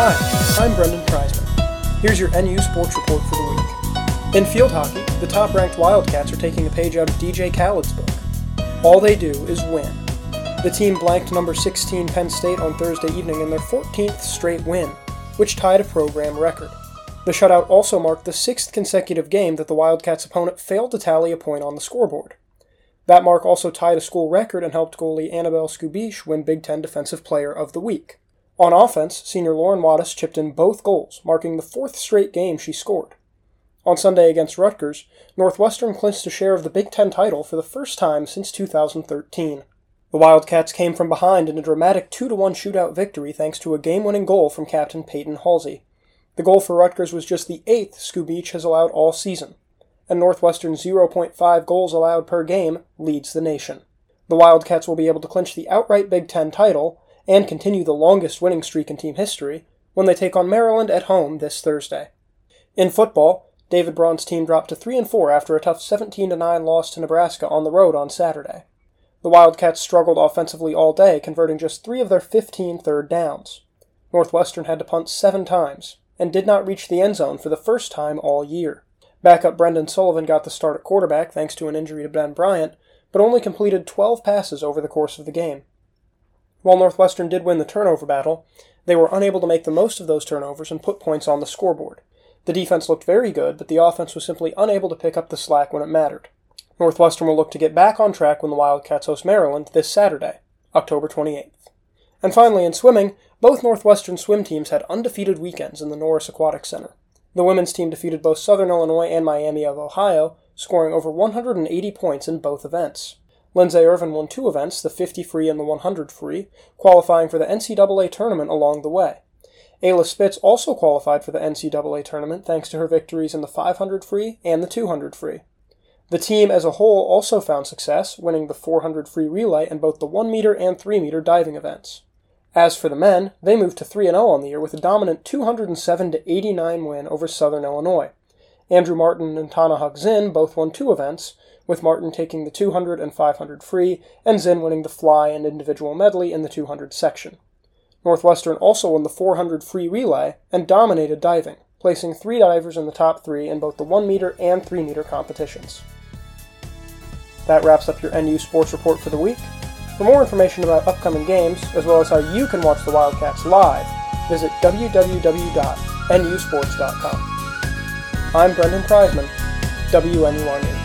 Hi, I'm Brendan Preisman. Here's your NU Sports Report for the week. In field hockey, the top ranked Wildcats are taking a page out of DJ Khaled's book. All they do is win. The team blanked number 16 Penn State on Thursday evening in their 14th straight win, which tied a program record. The shutout also marked the sixth consecutive game that the Wildcats' opponent failed to tally a point on the scoreboard. That mark also tied a school record and helped goalie Annabelle Skubisz win Big Ten Defensive Player of the Week. On offense, senior Lauren Wadas chipped in both goals, marking the fourth straight game she scored. On Sunday against Rutgers, Northwestern clinched a share of the Big Ten title for the first time since 2013. The Wildcats came from behind in a dramatic 2 1 shootout victory thanks to a game winning goal from captain Peyton Halsey. The goal for Rutgers was just the eighth Skubisz has allowed all season, and Northwestern's 0.5 goals allowed per game leads the nation. The Wildcats will be able to clinch the outright Big Ten title and continue the longest winning streak in team history when they take on Maryland at home this Thursday. In football, David Braun's team dropped to 3 and 4 after a tough 17 9 loss to Nebraska on the road on Saturday. The Wildcats struggled offensively all day, converting just 3 of their 15 third downs. Northwestern had to punt 7 times and did not reach the end zone for the first time all year. Backup Brendan Sullivan got the start at quarterback thanks to an injury to Ben Bryant, but only completed 12 passes over the course of the game. While Northwestern did win the turnover battle, they were unable to make the most of those turnovers and put points on the scoreboard. The defense looked very good, but the offense was simply unable to pick up the slack when it mattered. Northwestern will look to get back on track when the Wildcats host Maryland this Saturday, October 28th. And finally, in swimming, both Northwestern swim teams had undefeated weekends in the Norris Aquatic Center. The women's team defeated both Southern Illinois and Miami of Ohio, scoring over 180 points in both events. Lindsay Irvin won two events, the 50 free and the 100 free, qualifying for the NCAA tournament along the way. Ayla Spitz also qualified for the NCAA tournament thanks to her victories in the 500 free and the 200 free. The team as a whole also found success, winning the 400 free relay in both the 1 meter and 3 meter diving events. As for the men, they moved to 3 0 on the year with a dominant 207 89 win over Southern Illinois. Andrew Martin and Tanahak Zinn both won two events, with Martin taking the 200 and 500 free, and Zinn winning the fly and individual medley in the 200 section. Northwestern also won the 400 free relay and dominated diving, placing three divers in the top three in both the 1 meter and 3 meter competitions. That wraps up your NU Sports Report for the week. For more information about upcoming games, as well as how you can watch the Wildcats live, visit www.nusports.com. I'm Brendan Preisman, WNUR News.